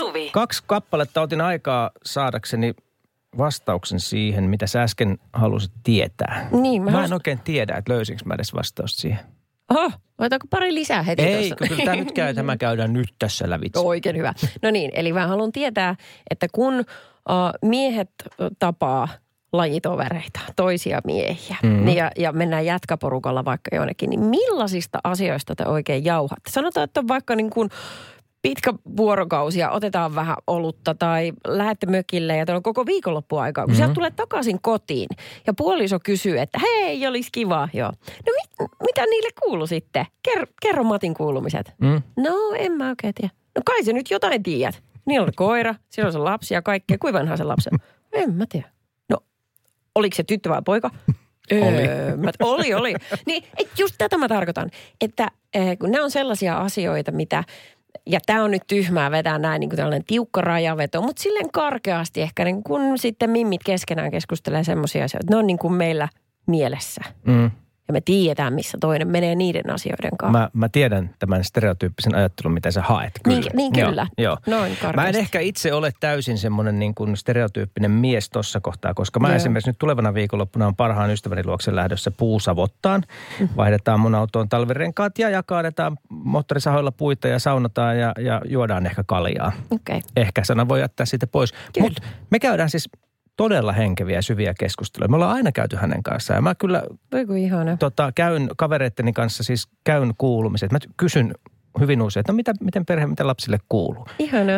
Suvi. Kaksi kappaletta otin aikaa saadakseni vastauksen siihen, mitä sä äsken halusit tietää. Niin, mä mä en halus- oikein tiedä, että löysinkö mä edes vastausta siihen. Oho, otetaanko pari lisää heti Ei, tuossa? kun kyllä tämä nyt käy, tämä käydään nyt tässä lävitse. Oikein hyvä. No niin, eli mä haluan tietää, että kun uh, miehet tapaa lajitovereita, toisia miehiä, mm. niin ja, ja mennään jätkäporukalla vaikka jonnekin, niin millaisista asioista te oikein jauhatte? Sanotaan, että on vaikka niin kuin pitkä vuorokausi ja otetaan vähän olutta tai lähette mökille ja teillä on koko viikonloppu aikaa. Kun mm-hmm. sieltä tulee takaisin kotiin ja puoliso kysyy, että hei, olisi kiva, joo. No mit, mitä niille kuuluu sitten? Ker, kerro Matin kuulumiset. Mm. No, en mä oikein tiedä. No kai se nyt jotain tiedät. Niillä on koira, siellä on se lapsi ja kaikkea. Kuinka vanha se lapsi on? En mä tiedä. No, oliko se tyttö vai poika? Oli. Öö, mä, oli, oli. Niin, et just tätä mä tarkoitan, että äh, kun nämä on sellaisia asioita, mitä, ja tämä on nyt tyhmää vetää näin niin kuin tällainen tiukka rajaveto, mutta silleen karkeasti ehkä niin kun sitten mimmit keskenään keskustelee semmoisia asioita, ne on niin kuin meillä mielessä. Mm. Ja me tiedetään, missä toinen menee niiden asioiden kanssa. Mä, mä tiedän tämän stereotyyppisen ajattelun, mitä sä haet. Kyllä. Niin- niin kyllä. Joo, joo. Noin Mä en ehkä itse ole täysin semmoinen niin kuin stereotyyppinen mies tuossa kohtaa, koska mä Joo. esimerkiksi nyt tulevana viikonloppuna on parhaan ystäväni luokse lähdössä puusavottaan. Mm-hmm. Vaihdetaan mun autoon talvirenkaat ja jakaadetaan moottorisahoilla puita ja saunotaan ja, ja juodaan ehkä kaljaa. Okay. Ehkä sana voi jättää siitä pois. Mutta me käydään siis todella henkeviä ja syviä keskusteluja. Me ollaan aina käyty hänen kanssaan ja mä kyllä Voi tota, käyn kavereitteni kanssa, siis käyn kuulumiset. Mä kysyn hyvin usein, että no mitä, miten perhe, mitä lapsille kuuluu.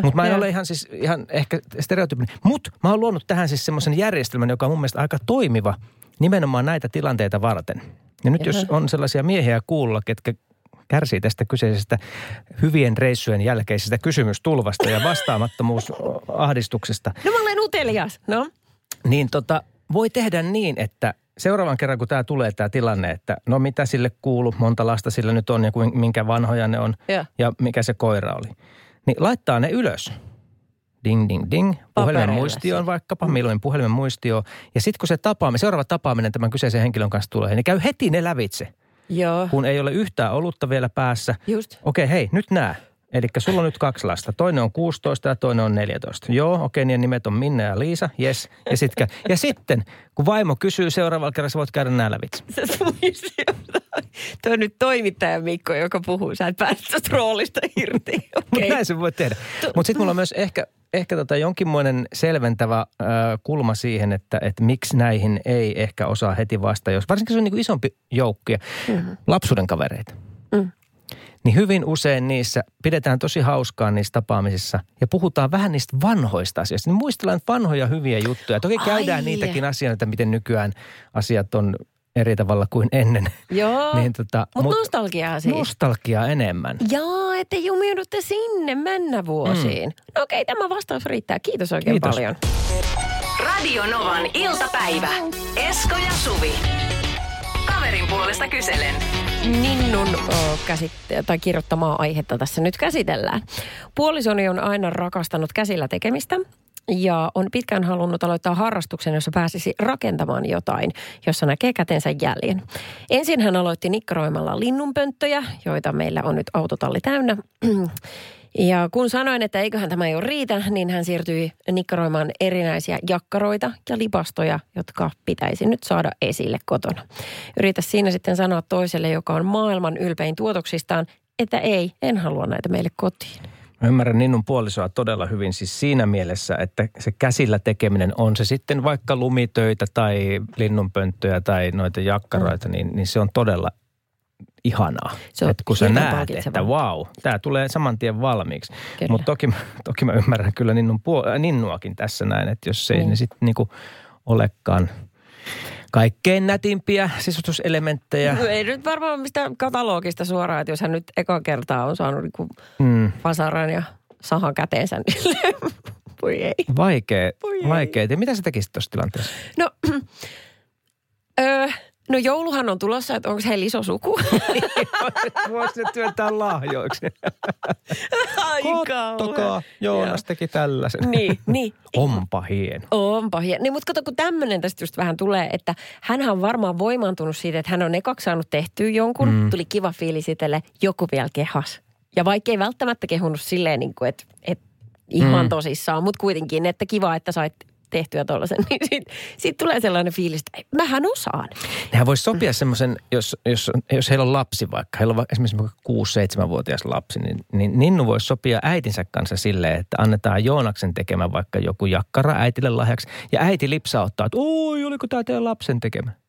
Mutta mä en Joo. ole ihan siis ihan ehkä stereotyyppinen. Mutta mä oon luonut tähän siis semmoisen järjestelmän, joka on mun mielestä aika toimiva nimenomaan näitä tilanteita varten. Ja nyt jos Jaha. on sellaisia miehiä kuulla, ketkä kärsii tästä kyseisestä hyvien reissujen jälkeisestä kysymystulvasta ja vastaamattomuusahdistuksesta, No mä olen utelias. No. Niin tota, voi tehdä niin, että seuraavan kerran kun tämä tulee tämä tilanne, että no mitä sille kuuluu, monta lasta sillä nyt on ja kuin, minkä vanhoja ne on Joo. ja mikä se koira oli. Niin laittaa ne ylös. Ding, ding, ding. Puhelimen muistioon vaikkapa, milloin puhelimen muistio. Ja sitten kun se tapaaminen, seuraava tapaaminen tämän kyseisen henkilön kanssa tulee, niin käy heti ne lävitse, Joo. kun ei ole yhtään olutta vielä päässä. Just. Okei, hei, nyt nää. Eli sulla on nyt kaksi lasta. Toinen on 16 ja toinen on 14. Joo, okei, niiden nimet on Minna ja Liisa. Yes. Ja, sit, kä- ja sitten, kun vaimo kysyy seuraavalla kerralla, sä voit käydä lävitse. Tulisi Tuo on nyt toimittaja Mikko, joka puhuu. Sä et päästä roolista irti. Mutta Okei. näin se voi tehdä. Mutta sitten mulla on myös ehkä, ehkä tota jonkinmoinen selventävä äh, kulma siihen, että, että miksi näihin ei ehkä osaa heti vastata. Jos, varsinkin se on niin isompi joukkia, mm-hmm. lapsuuden kavereita. Mm. Niin hyvin usein niissä pidetään tosi hauskaa niissä tapaamisissa ja puhutaan vähän niistä vanhoista asioista. Niin muistellaan vanhoja hyviä juttuja. Toki Ai. käydään niitäkin asioita, miten nykyään asiat on eri tavalla kuin ennen. Joo. Niin tota, Mutta mut- nostalgiaa siis. nostalgiaa enemmän. Jaa, että jumiudutte sinne mennä vuosiin. Mm. No okei, tämä vastaus riittää. Kiitos oikein Kiitos. paljon. Radio Novan iltapäivä. Esko ja Suvi. Kaverin puolesta kyselen. Ninnun käsitte- tai kirjoittamaa aihetta tässä nyt käsitellään. Puolisoni on aina rakastanut käsillä tekemistä ja on pitkään halunnut aloittaa harrastuksen, jossa pääsisi rakentamaan jotain, jossa näkee kätensä jäljen. Ensin hän aloitti nikkaroimalla linnunpönttöjä, joita meillä on nyt autotalli täynnä. Ja kun sanoin, että eiköhän tämä jo riitä, niin hän siirtyi nikkaroimaan erinäisiä jakkaroita ja lipastoja, jotka pitäisi nyt saada esille kotona. Yritä siinä sitten sanoa toiselle, joka on maailman ylpein tuotoksistaan, että ei, en halua näitä meille kotiin. Mä ymmärrän Ninnun puolisoa todella hyvin siis siinä mielessä, että se käsillä tekeminen on se sitten vaikka lumitöitä tai linnunpönttöjä tai noita jakkaroita, mm. niin, niin se on todella ihanaa. Se on että kun sä näet, että vau, tämä tulee saman tien valmiiksi. Mutta toki, toki mä ymmärrän kyllä Ninnun puol- äh, Ninnuakin tässä näin, että jos se ei Niin. ne sitten niinku olekaan kaikkein nätimpiä sisustuselementtejä. No ei nyt varmaan mistään katalogista suoraan, että jos hän nyt eka kertaa on saanut niin Mm. vasaran ja sahan käteensä, niin voi ei. Vaikea, Voi ei. vaikea. Ja mitä sä tekisit tuossa tilanteessa? No, öö, no jouluhan on tulossa, että onko heillä iso suku? Voisi ne työntää lahjoiksi. Kattokaa, Joonas teki tällaisen. Niin, niin. Onpa hieno. Onpa hieno. Niin, mutta kato, kun tämmöinen tästä just vähän tulee, että hän on varmaan voimaantunut siitä, että hän on ekaksi saanut tehtyä jonkun, mm. tuli kiva fiilis itselle, joku vielä kehas. Ja vaikka ei välttämättä kehunut silleen, niin kuin, että, että ihan mm. tosissaan, mutta kuitenkin, että kiva, että sait tehtyä tuollaisen, niin sitten sit tulee sellainen fiilis, että mähän osaan. Nehän voisi sopia semmoisen, jos, jos, jos heillä on lapsi vaikka, heillä on esimerkiksi 6-7-vuotias lapsi, niin, niin Ninnu voisi sopia äitinsä kanssa silleen, että annetaan Joonaksen tekemä vaikka joku jakkara äitille lahjaksi. Ja äiti lipsauttaa, että oi, oliko tämä teidän lapsen tekemä?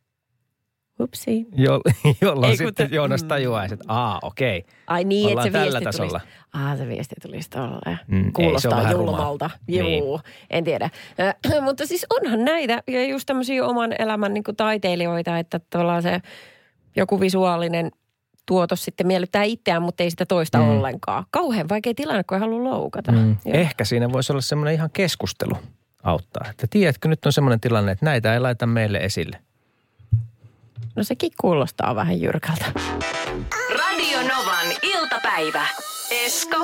Upsi. Jo, jolla Ei, sitten te... Joonas tajuaisi, että aa, okei. Ai niin, että se viesti tasolla. tulisi. Ah, se viesti tulisi tuolla. Mm, Kuulostaa julmalta. Juu, niin. en tiedä. Äh, mutta siis onhan näitä ja just tämmöisiä oman elämän niin taiteilijoita, että tavallaan se joku visuaalinen tuotos sitten miellyttää itseään, mutta ei sitä toista mm. ollenkaan. Kauhean vaikea tilanne, kun ei halua loukata. Mm. Ehkä siinä voisi olla semmoinen ihan keskustelu auttaa. Että tiedätkö, nyt on semmoinen tilanne, että näitä ei laita meille esille – No sekin kuulostaa vähän jyrkältä. Radio Novan iltapäivä. Esko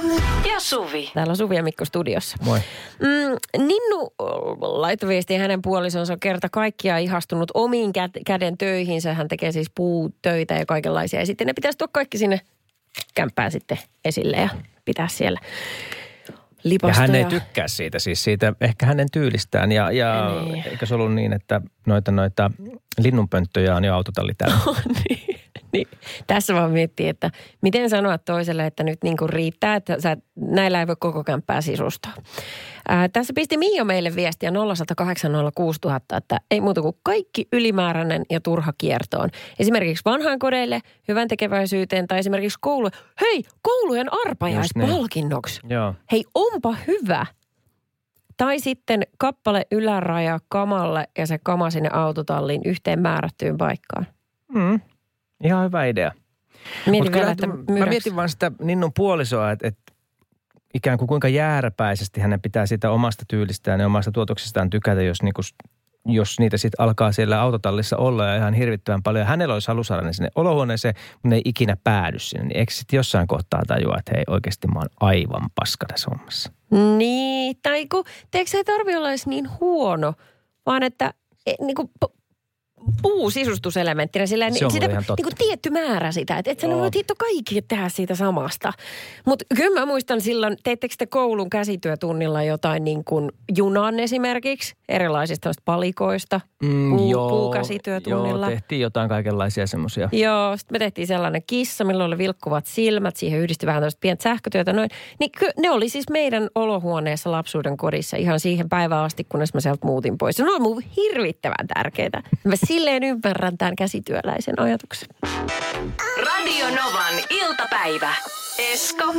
ja Suvi. Täällä on Suvi ja Mikko studiossa. Moi. Mm, Ninnu laittoi viestiä hänen puolisonsa kerta kaikkia ihastunut omiin kä- käden töihinsä. Hän tekee siis puutöitä ja kaikenlaisia. Ja sitten ne pitäisi tuoda kaikki sinne kämppään sitten esille ja pitää siellä lipastoja. Ja hän ei tykkää siitä, siis siitä ehkä hänen tyylistään. Ja, ja niin. eikö se ollut niin, että noita, noita linnunpönttöjä on jo autotalli täynnä? No, niin niin, tässä vaan miettii, että miten sanoa toiselle, että nyt niin kuin riittää, että sä, näillä ei voi koko kämppää sisustaa. Ää, tässä pisti Mio meille viestiä 0806000, että ei muuta kuin kaikki ylimääräinen ja turha kiertoon. Esimerkiksi vanhainkodeille, hyvän tekeväisyyteen tai esimerkiksi koulu. Hei, koulujen arpajaispalkinnoksi. Niin. Hei, onpa hyvä. Tai sitten kappale yläraja kamalle ja se kama sinne autotalliin yhteen määrättyyn paikkaan. Mm. Ihan hyvä idea. Mietin vielä, että mä mietin vaan sitä Ninnun puolisoa, että, että ikään kuin kuinka jääräpäisesti hänen pitää sitä omasta tyylistään ja omasta tuotoksestaan tykätä, jos, niin kuin, jos niitä sitten alkaa siellä autotallissa olla ja ihan hirvittävän paljon. Hänellä olisi halu saada ne sinne olohuoneeseen, mutta ne ei ikinä päädy sinne. Niin eikö sitten jossain kohtaa tajua, että hei oikeasti mä oon aivan paska tässä hommassa? Niin, tai kun, teekö se ei tarvi olla edes niin huono, vaan että e, niin kuin puusisustuselementtinä. Sillä se on sitä, ihan niin kuin tietty määrä sitä. Että et sä voi hitto kaikki tehdä siitä samasta. Mutta kyllä mä muistan silloin, teittekö te koulun käsityötunnilla jotain niin kuin junan esimerkiksi? Erilaisista palikoista mm, puu, joo, puukäsityötunnilla. Joo, tehtiin jotain kaikenlaisia semmoisia. Joo, sitten me tehtiin sellainen kissa, millä oli vilkkuvat silmät. Siihen yhdistyi vähän tällaista pientä sähkötyötä. Noin. Niin ne oli siis meidän olohuoneessa lapsuuden kodissa ihan siihen päivään asti, kunnes mä sieltä muutin pois. Se on mun hirvittävän tärkeää. Silleen ymmärrän tämän käsityöläisen ajatuksen. Radio Novan iltapäivä. Esko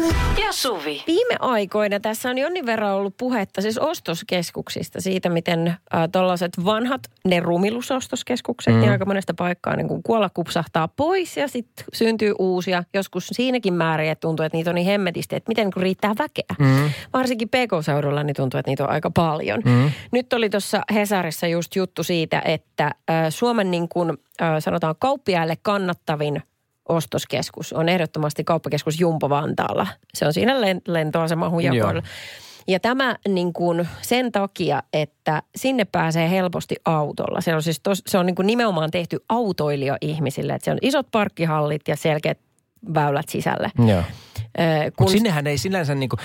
ja Suvi. Viime aikoina tässä on jonnin verran ollut puhetta siis ostoskeskuksista, siitä miten äh, tällaiset vanhat, ne rumilusostoskeskukset, mm. niin aika monesta paikkaa niin kun kuolla kupsahtaa pois ja sitten syntyy uusia. Joskus siinäkin määrin, että tuntuu, että niitä on niin hemmetisti, että miten kun riittää väkeä. Mm. Varsinkin PK-seudulla niin tuntuu, että niitä on aika paljon. Mm. Nyt oli tuossa Hesarissa just juttu siitä, että äh, Suomen niin kuin, äh, sanotaan kauppiaille kannattavin ostoskeskus on ehdottomasti kauppakeskus Jumpo Vantaalla. Se on siinä lentoaseman hujakoilla. Ja tämä niin kuin sen takia, että sinne pääsee helposti autolla. Se on siis tos, se on niin kuin nimenomaan tehty autoilija-ihmisille. Että se on isot parkkihallit ja selkeät väylät sisälle. Joo. Kun... Mutta sinnehän ei sinänsä niin kuin,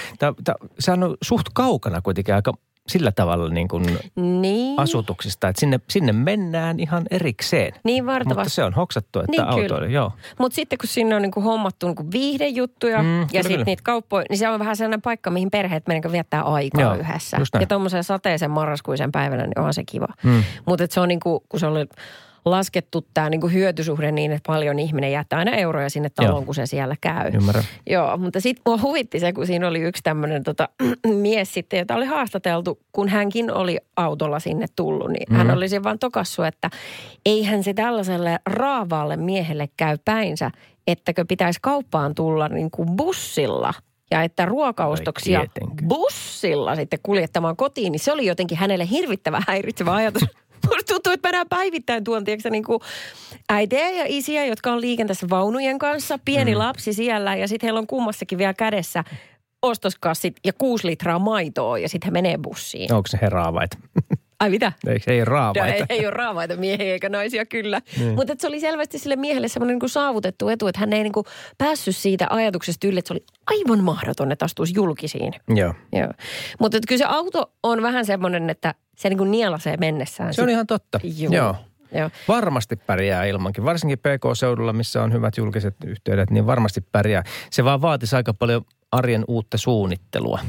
sehän on suht kaukana kuitenkin aika sillä tavalla niin kuin niin. asutuksista, että sinne, sinne mennään ihan erikseen. Niin vartavasti. Mutta se on hoksattu, että niin, autoilu, joo. Mutta sitten kun sinne on niin kuin hommattu niin kuin viihdejuttuja mm, ja sitten niitä kauppoja, niin se on vähän sellainen paikka, mihin perheet meneekö viettää aikaa joo, yhdessä. Ja tuommoisen sateisen marraskuisen päivänä, niin onhan se kiva. Mm. Mutta se on niin kuin, kun se oli laskettu tämä niin hyötysuhde niin, että paljon ihminen jättää aina euroja sinne taloon, Joo. kun se siellä käy. Ymmärrän. Joo, mutta sitten mua huvitti se, kun siinä oli yksi tämmöinen tota, mies sitten, jota oli haastateltu, kun hänkin oli autolla sinne tullut, niin mm-hmm. hän mhm. olisi vaan tokassu, että eihän se tällaiselle raavaalle miehelle käy päinsä, ettäkö pitäisi kauppaan tulla niin kuin bussilla – ja että ruokaostoksia bussilla sitten kuljettamaan kotiin, niin se oli jotenkin hänelle hirvittävän häiritsevä ajatus. Musta tuntuu, että mä näen päivittäin tuon, tiedätkö, niin kuin äitejä ja isiä, jotka on liikenteessä vaunujen kanssa, pieni mm. lapsi siellä ja sitten heillä on kummassakin vielä kädessä ostoskassit ja kuusi litraa maitoa ja sitten he menee bussiin. Onko se heraavait? Ai mitä? Ei, ei No, raavaita. ei, ei ole raavaita miehiä eikä naisia kyllä. Mutta se oli selvästi sille miehelle semmoinen niin saavutettu etu, että hän ei niin kuin päässyt siitä ajatuksesta yli, että se oli aivan mahdoton, että astuisi julkisiin. Joo. Joo. Mutta että kyllä se auto on vähän semmoinen, että se niin kuin nielasee mennessään. Se on ihan totta. Joo. Joo. Joo. Varmasti pärjää ilmankin. Varsinkin PK-seudulla, missä on hyvät julkiset yhteydet, niin varmasti pärjää. Se vaan vaatisi aika paljon arjen uutta suunnittelua.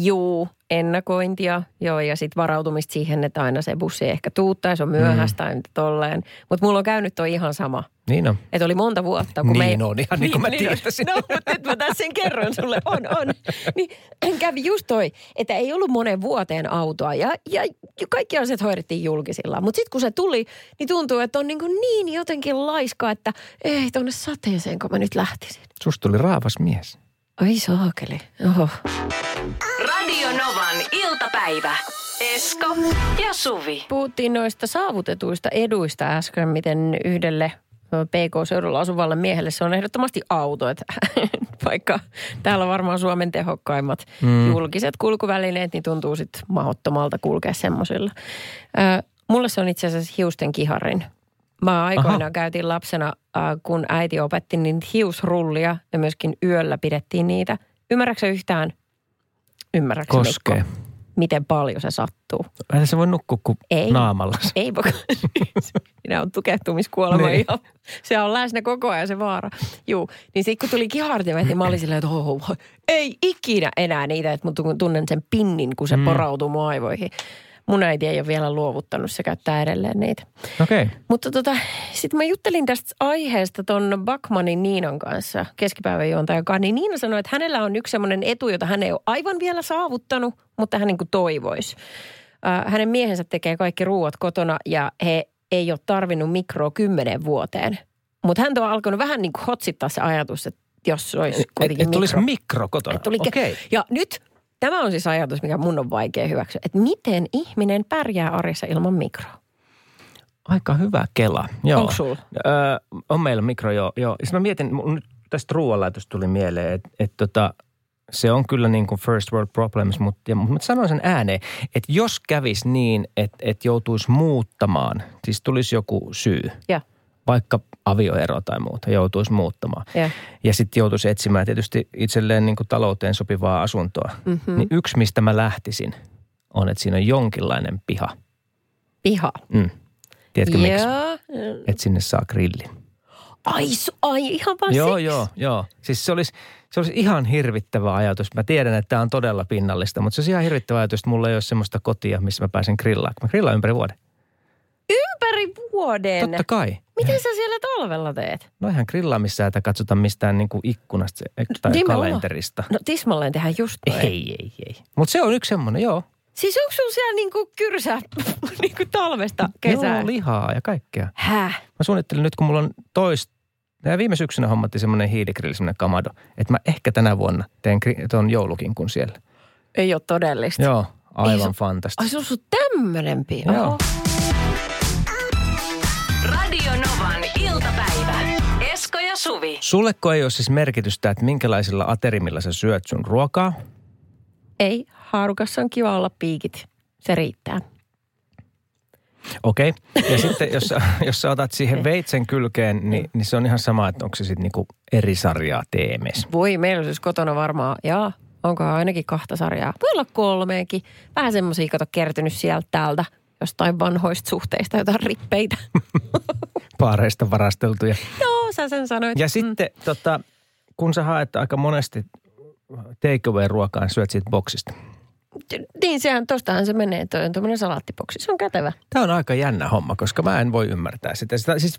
Juu, ennakointia, joo, ja sitten varautumista siihen, että aina se bussi ei ehkä tuu tai se on myöhäistä mm. tolleen. Mutta mulla on käynyt toi ihan sama. Niin on. Että oli monta vuotta, kun Niin me... on, ihan niin kuin mä tiedesin. No, mutta nyt mä tässä sen kerron sulle, on, on. Niin kävi just toi, että ei ollut monen vuoteen autoa ja, ja kaikki asiat hoidettiin julkisilla. Mutta sitten kun se tuli, niin tuntuu, että on niin, kuin niin jotenkin laiska, että ei tonne sateeseen, kun mä nyt lähtisin. Susta tuli raavas mies. Ai saakeli, oho. Radio Novan iltapäivä. Esko ja Suvi. Puhuttiin noista saavutetuista eduista äsken, miten yhdelle PK-seudulla asuvalle miehelle se on ehdottomasti auto. Että vaikka täällä on varmaan Suomen tehokkaimmat mm. julkiset kulkuvälineet, niin tuntuu sitten mahdottomalta kulkea semmoisilla. Mulle se on itse asiassa hiusten kiharin. Mä aikoinaan Aha. käytin lapsena, kun äiti opetti niin hiusrullia ja myöskin yöllä pidettiin niitä. Ymmärrätkö yhtään? Ymmärrätkö Koskee. Mikko, miten paljon se sattuu? Eihän se voi nukkua kuin Ei. naamalla. Ei voi. On tukehtumiskuolema Niin. ihan. Se on läsnä koko ajan se vaara. Juu. Niin sitten kun tuli kihartimet, niin mä olin silleen, että oh, ei ikinä enää niitä, että mä tunnen sen pinnin, kun se mm. porautuu mun aivoihin. Mun äiti ei ole vielä luovuttanut, se käyttää edelleen niitä. Okei. Okay. Mutta tota, sitten mä juttelin tästä aiheesta ton Bakmanin Niinan kanssa, kanssa, niin Niina sanoi, että hänellä on yksi semmoinen etu, jota hän ei ole aivan vielä saavuttanut, mutta hän niin kuin toivoisi. Hänen miehensä tekee kaikki ruuat kotona ja he ei ole tarvinnut mikroa kymmenen vuoteen. Mutta hän on alkanut vähän niin kuin hotsittaa se ajatus, että jos olisi Et, kuitenkin et tulisi mikro. mikro kotona. Et tuli ke- Okei. Ja nyt tämä on siis ajatus, mikä mun on vaikea hyväksyä. Että miten ihminen pärjää arjessa ilman mikroa? Aika hyvä kela. Joo. Onko sulla? Öö, on meillä mikro, joo. joo. Sitten mä mietin, nyt tästä ruoanlaitosta tuli mieleen, että et tota, se on kyllä niin kuin first world problems, mutta, ja, mutta sanoin sen ääneen, että jos kävisi niin, että, että joutuisi muuttamaan, siis tulisi joku syy, Ja, vaikka avioero tai muuta, joutuisi muuttamaan. ja. Ja sitten joutuisi etsimään tietysti itselleen niin kuin talouteen sopivaa asuntoa. Mm-hmm. Niin yksi, mistä mä lähtisin, on, että siinä on jonkinlainen piha. Piha. Mm. Tiedätkö miksi? Joo. Että sinne saa grillin. Ai, ai ihan vaan Joo, siksi. joo, joo. Siis se olisi, se olisi ihan hirvittävä ajatus. Mä tiedän, että tämä on todella pinnallista, mutta se olisi ihan hirvittävä ajatus, että mulla ei ole semmoista kotia, missä mä pääsen grillaan. Mä grillaan ympäri vuoden. Ympäri vuoden. Totta kai. Miten sä siellä talvella teet? No eihän grillaamissa että katsota mistään niin kuin ikkunasta se- tai Nimenomaan. kalenterista. No tismalleen tehdään just Ei, noin. ei, ei. Mutta se on yksi semmoinen, joo. Siis onko sulla siellä niinku kyrsää niinku talvesta kesään? Joo, lihaa ja kaikkea. Häh? Mä suunnittelin nyt, kun mulla on toista, ja viime syksynä hommattiin semmoinen hiiligrilli, semmoinen kamado, että mä ehkä tänä vuonna teen tuon joulukinkun siellä. Ei ole todellista. Joo, Ei aivan fantastista. Ai se on sun tämmönen piha. Joo. Radio Novan iltapäivä. Esko ja Suvi. Sulleko ei ole siis merkitystä, että minkälaisilla aterimilla sä syöt sun ruokaa? Ei, haarukassa on kiva olla piikit. Se riittää. Okei. Okay. Ja sitten jos, jos sä otat siihen veitsen kylkeen, niin, niin se on ihan sama, että onko se sitten niinku eri sarjaa teemes. Voi, meillä on siis kotona varmaan, jaa, onko ainakin kahta sarjaa. Voi olla kolmeenkin. Vähän semmoisia, kato, kertynyt sieltä täältä jostain vanhoista suhteista, jotain rippeitä. Paareista varasteltuja. Joo, sä sen sanoit. Ja sitten tota, kun sä haet aika monesti takeaway ruokaa, niin syöt siitä boksista. Niin, sehän, tostahan se menee, toi on tuommoinen salaattiboksi. Se on kätevä. Tämä on aika jännä homma, koska mä en voi ymmärtää sitä. sitä siis,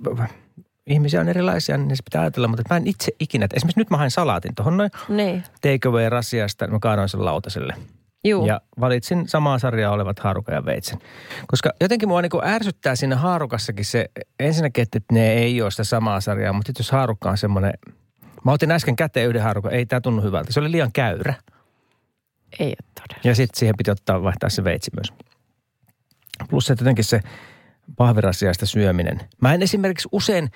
ihmisiä on erilaisia, niin se pitää ajatella, mutta mä en itse ikinä. Esimerkiksi nyt mä hain salaatin tuohon noin Niin, takeaway rasiasta, mä kaadoin sen lautaselle. Juu. Ja valitsin samaa sarjaa olevat haaruka ja veitsen. Koska jotenkin mua niin ärsyttää siinä haarukassakin se, ensinnäkin, että ne ei ole sitä samaa sarjaa, mutta jos haarukka on semmoinen, mä otin äsken käteen yhden haarukan, ei tämä tunnu hyvältä. Se oli liian käyrä. Ei ole todella. Ja sitten siihen piti ottaa vaihtaa se veitsi myös. Plus että jotenkin se pahvirasiasta syöminen. Mä en esimerkiksi usein,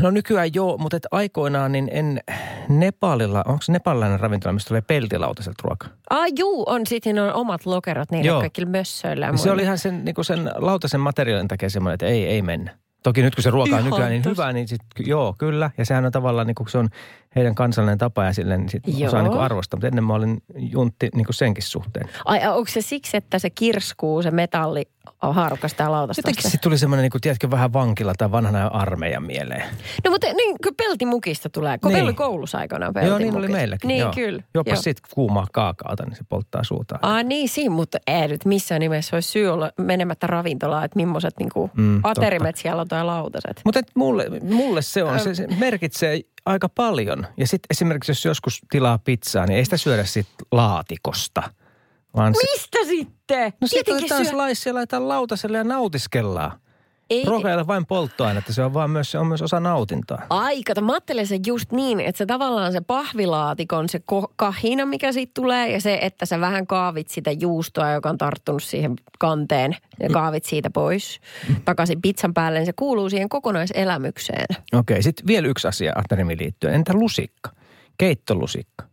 no nykyään joo, mutta et aikoinaan niin en Nepalilla, onko nepalilainen ravintola, mistä tulee peltilautaselta ruoka? Ah, juu, on sitten on omat lokerot niille Joo. kaikille mössöille. ja Se oli ihan sen, niin sen lautasen materiaalin takia semmoinen, että ei, ei mennä. Toki nyt kun se ruoka on nykyään niin hyvää, niin sit, joo, kyllä. Ja sehän on tavallaan, niin kun se on heidän kansallinen tapa ja silleen, niin sit Joo. osaa niin arvostaa. Mutta ennen mä olin juntti niin senkin suhteen. Ai, onko se siksi, että se kirskuu, se metalli haarukasta tää lautasta? Jotenkin sitten tuli semmoinen, niin kuin, tiedätkö, vähän vankila tai vanhana armeijan mieleen. No mutta niin, kyllä peltimukista tulee. Kun Niin. meillä oli koulussa aikanaan Joo, niin oli meilläkin. Niin, joo. kyllä. Jopa joo. sit kuumaa kaakaota, niin se polttaa suuta. Ah niin, siinä, mutta ei nyt missään nimessä olisi syy olla menemättä ravintolaan, että millaiset niinku Mm, aterimet siellä on tai lautaset. Mutta mulle, mulle se on, se, se merkitsee aika paljon. Ja sitten esimerkiksi jos joskus tilaa pizzaa, niin ei sitä syödä sit laatikosta. Vaan se, Mistä sitten? no sitten otetaan syö- slice ja laitetaan lautaselle ja nautiskellaan. Ei, Ruoka ei ole vain polttoainetta, se on, vaan myös, se on myös osa nautintaa. Ai, kato, mä ajattelen sen just niin, että se tavallaan se pahvilaatikon se ko- kahina, mikä siitä tulee, ja se, että sä vähän kaavit sitä juustoa, joka on tarttunut siihen kanteen, ja kaavit siitä pois takaisin pizzan päälle, niin se kuuluu siihen kokonaiselämykseen. Okei, sitten vielä yksi asia aterimiin liittyen. Entä lusikka? Keittolusikka.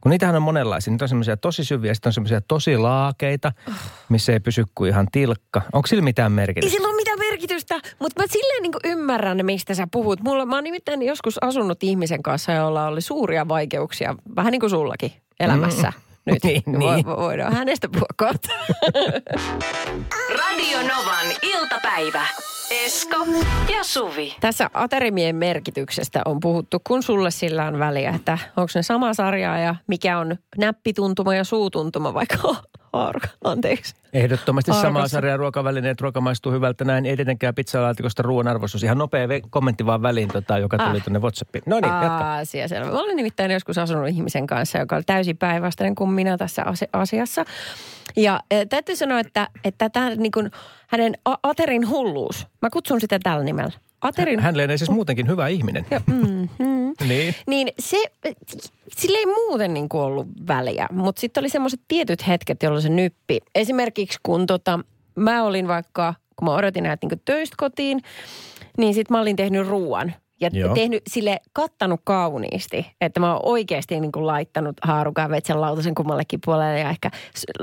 Kun niitähän on monenlaisia. Niitä on semmoisia tosi syviä, sitten on semmoisia tosi laakeita, missä ei pysy kuin ihan tilkka. Onko sillä mitään Ei merkitystä? sillä ole merkitystä, mutta mä silleen niin ymmärrän, mistä sä puhut. Mulla, mä oon nimittäin joskus asunut ihmisen kanssa, jolla oli suuria vaikeuksia, vähän niin kuin sullakin elämässä. Nyt Niin, niin. vo- voidaan hänestä puhua kohta. Radio Novan iltapäivä. Esko ja Suvi. Tässä aterimien merkityksestä on puhuttu, kun sulle sillä on väliä, että onko ne sama sarjaa ja mikä on näppituntuma ja suutuntuma, vaikka haaruka, anteeksi. Ehdottomasti samaa Arvossa. sarjaa ruokavälineet, ruoka maistuu hyvältä. Näin ei tietenkään pizzalaatikosta ruoan arvostus. Ihan nopea kommentti vaan väliin, tota, joka tuli Ah. tuonne WhatsAppiin. No niin, jatka. Asia selvä. Mä olen nimittäin joskus asunut ihmisen kanssa, joka oli täysin päinvastainen kuin minä tässä asi- asiassa. Ja e, täytyy sanoa, että, että tämä niin kuin, hänen a- Aterin hulluus, mä kutsun sitä tällä nimellä. Aterin Hän lienee siis muutenkin hyvä ihminen. Ja, mm, mm. Niin. Niin se, sillä ei muuten niin kuin ollut väliä, mutta sitten oli semmoiset tietyt hetket, jolloin se nyppi. Esimerkiksi kun tota, mä olin vaikka, kun mä odotin näitä niin töistä kotiin, niin sitten mä olin tehnyt ruoan. Ja Joo. tehnyt sille kattanut kauniisti, että mä oon oikeasti niin kuin laittanut haarukan vetsen lautasen kummallekin puolelle ja ehkä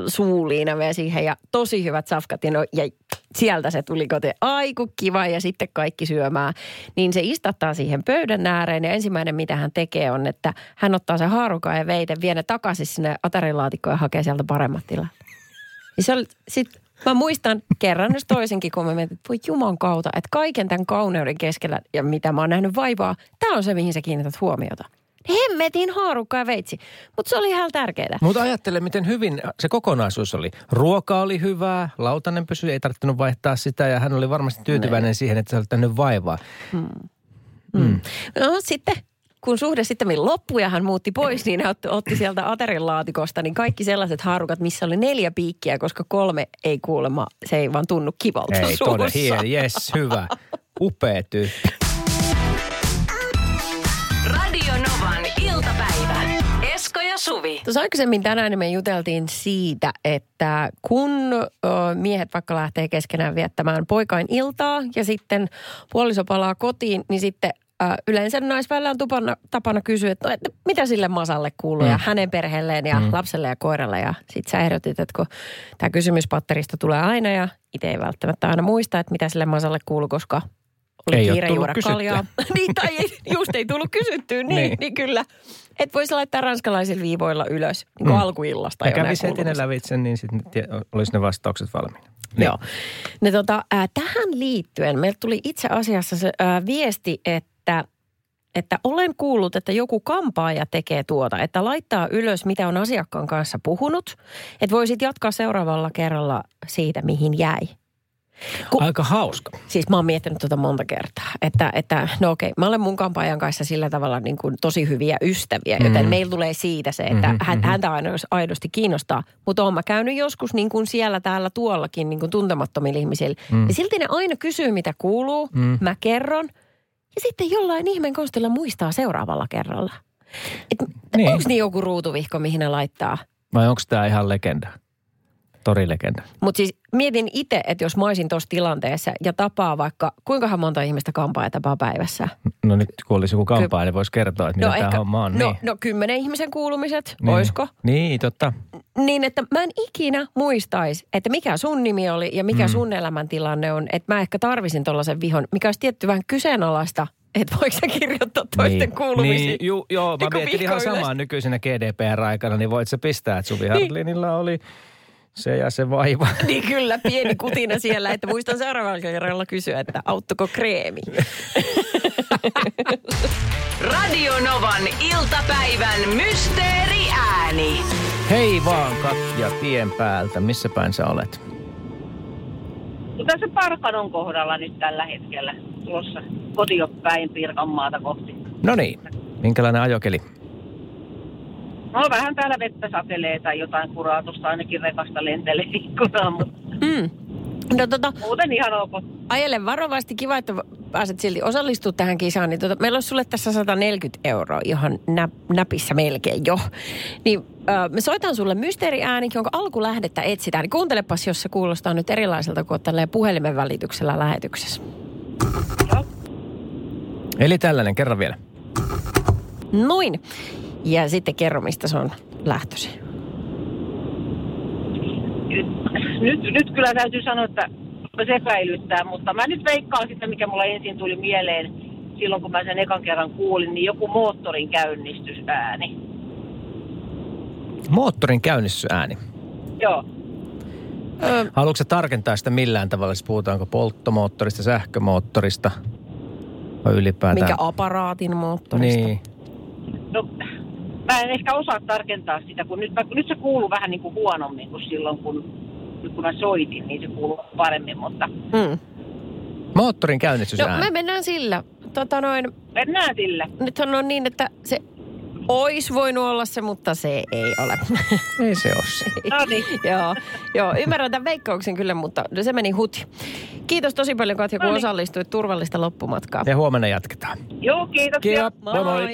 suuliina vielä siihen ja tosi hyvät safkat ja, no, ja sieltä se tuli kotiin. Aiku kiva ja sitten kaikki syömään. Niin se istattaa siihen pöydän ääreen ja ensimmäinen mitä hän tekee on, että hän ottaa sen haarukan ja veiten, vie ne takaisin sinne aterilaatikkoon ja hakee sieltä paremmat tilat. Ja se oli, sit mä muistan kerran jos toisenkin, kun mä mietin, että voi juman kautta, että kaiken tämän kauneuden keskellä ja mitä mä oon nähnyt vaivaa, tämä on se, mihin sä kiinnität huomiota. Hemmetin haarukka ja veitsi. Mutta se oli ihan tärkeää. Mutta ajattele, miten hyvin se kokonaisuus oli. Ruoka oli hyvää, lautanen pysyi, ei tarvinnut vaihtaa sitä ja hän oli varmasti tyytyväinen siihen, että sä olet tänne vaivaa. No sitten, kun suhde sitten loppui ja hän muutti pois, niin hän otti, otti sieltä aterin laatikosta niin kaikki sellaiset haarukat, missä oli neljä piikkiä, koska kolme ei kuulemma, se ei vaan tunnu kivalta Ei, todella yes, hyvä. Upea tyyppi. Suvi. Tuossa aikaisemmin tänään me juteltiin siitä, että kun ö, miehet vaikka lähtee keskenään viettämään poikain iltaa ja sitten puoliso palaa kotiin, niin sitten ö, yleensä naisväellä on tupana, tapana kysyä, että, no, että mitä sille Masalle kuuluu mm. ja hänen perheelleen ja mm. lapselle ja koiralle. Ja sitten sä ehdotit, että kun tämä kysymyspatterista tulee aina ja itse ei välttämättä aina muista, että mitä sille Masalle kuuluu, koska oli Ei kiire tullut juoda kaljaa. niin, tai ei, just ei tullut kysyttyä, niin. Niin. niin kyllä. Et voisi laittaa ranskalaisilla viivoilla ylös niin kuin Mm. alkuillasta. Ja kävisi heti ne lävitse, niin sitten olisi ne vastaukset valmiina. Niin. Joo. Ne tota, ää, tähän liittyen meiltä tuli itse asiassa se ää, viesti, että että olen kuullut, että joku kampaaja tekee tuota, että laittaa ylös, mitä on asiakkaan kanssa puhunut, että voisit jatkaa seuraavalla kerralla siitä, mihin jäi. Ku- Aika hauska. Siis mä oon miettinyt tota monta kertaa, että, että no okei, mä olen mun kampaajan kanssa sillä tavalla niin kuin tosi hyviä ystäviä, joten Mhm. meillä tulee siitä se, että Mhm, hän, mhm. häntä aidos- aidosti kiinnostaa. Mutta oon mä käynyt joskus niin kuin siellä, täällä, tuollakin niin kuin tuntemattomilla ihmisillä. Mm. Ja silti ne aina kysyy, mitä kuuluu, Mm. mä kerron. Ja sitten jollain ihmeen konstilla muistaa seuraavalla kerralla. Et, Niin. Onko niin joku ruutuvihko, mihin ne laittaa? Vai onko tämä ihan legenda? Torilegenda. Mutta siis mietin itse, että jos mä olisin tuossa tilanteessa ja tapaa vaikka, kuinka monta ihmistä kampaa tapaa päivässä? No nyt kun olisi joku kampaa, niin voisi kertoa, että mitä tämä homma on. no, niin. no kymmenen ihmisen kuulumiset, niin. oisko? Niin, totta. Niin, että mä en ikinä muistaisi, että mikä sun nimi oli ja mikä mm. sun elämäntilanne on. Että mä ehkä tarvisin tuollaisen vihon, mikä olisi tietty vähän kyseenalaista, että voiko sä kirjoittaa toisten niin. kuulumisiin. Niin, ju, joo, mä Niin mietin ihan samaa nykyisenä GDPR-aikana, niin voit sä pistää, että Suvi Hartlinilla oli se ja se vaiva. Niin kyllä, pieni kutina siellä, että muistan seuraavalla kerralla kysyä, että auttuko kreemi. Radio Novan iltapäivän mysteeriääni. Hei vaan Katja tien päältä, missä päin sä olet? No tässä Parkanon kohdalla nyt tällä hetkellä tulossa kotiopäin Pirkanmaata kohti. No niin, minkälainen ajokeli? No vähän täällä vettä satelee tai jotain kuraatusta ainakin rekasta lentelee ikkunaan, mutta Mm. No tota, muuten ihan ok. ajele varovasti. Kiva, että pääset silti osallistumaan tähän kisaan. Niin tota, meillä on sulle tässä 140 euroa ihan nä- näpissä melkein jo. Niin ö, me soitan sulle mysteeriääni, jonka alkulähdettä etsitään. Niin kuuntelepas, jos se kuulostaa nyt erilaiselta kuin tälleen puhelimen välityksellä lähetyksessä. Joo. Eli tällainen, kerran vielä. Noin. Ja sitten kerro, mistä se on lähtöisin. Nyt, nyt, kyllä täytyy sanoa, että se epäilyttää, mutta mä nyt veikkaan sitä, mikä mulla ensin tuli mieleen silloin, kun mä sen ekan kerran kuulin, niin joku moottorin käynnistysääni. Moottorin käynnistysääni. Joo. Haluatko tarkentaa sitä millään tavalla, siis puhutaanko polttomoottorista, sähkömoottorista vai ylipäätään? minkä aparaatin moottorista? Niin. No, mä en ehkä osaa tarkentaa sitä, kun nyt, mä, nyt se kuuluu vähän niin kuin huonommin kuin silloin, kun, nyt kun mä soitin, niin se kuuluu paremmin, mutta Mm. Moottorin No käynnistysääni. me mennään sillä. Tota noin, mennään sillä. nythän on niin, että se ois voinut olla se, mutta se ei ole. Ei se ole se. No niin. joo, joo, ymmärrän tämän veikkauksen kyllä, mutta se meni huti. Kiitos tosi paljon Katja, kun No niin. osallistuit turvallista loppumatkaa. Ja huomenna jatketaan. Joo, kiitoksia. Kiitos. Moi moi.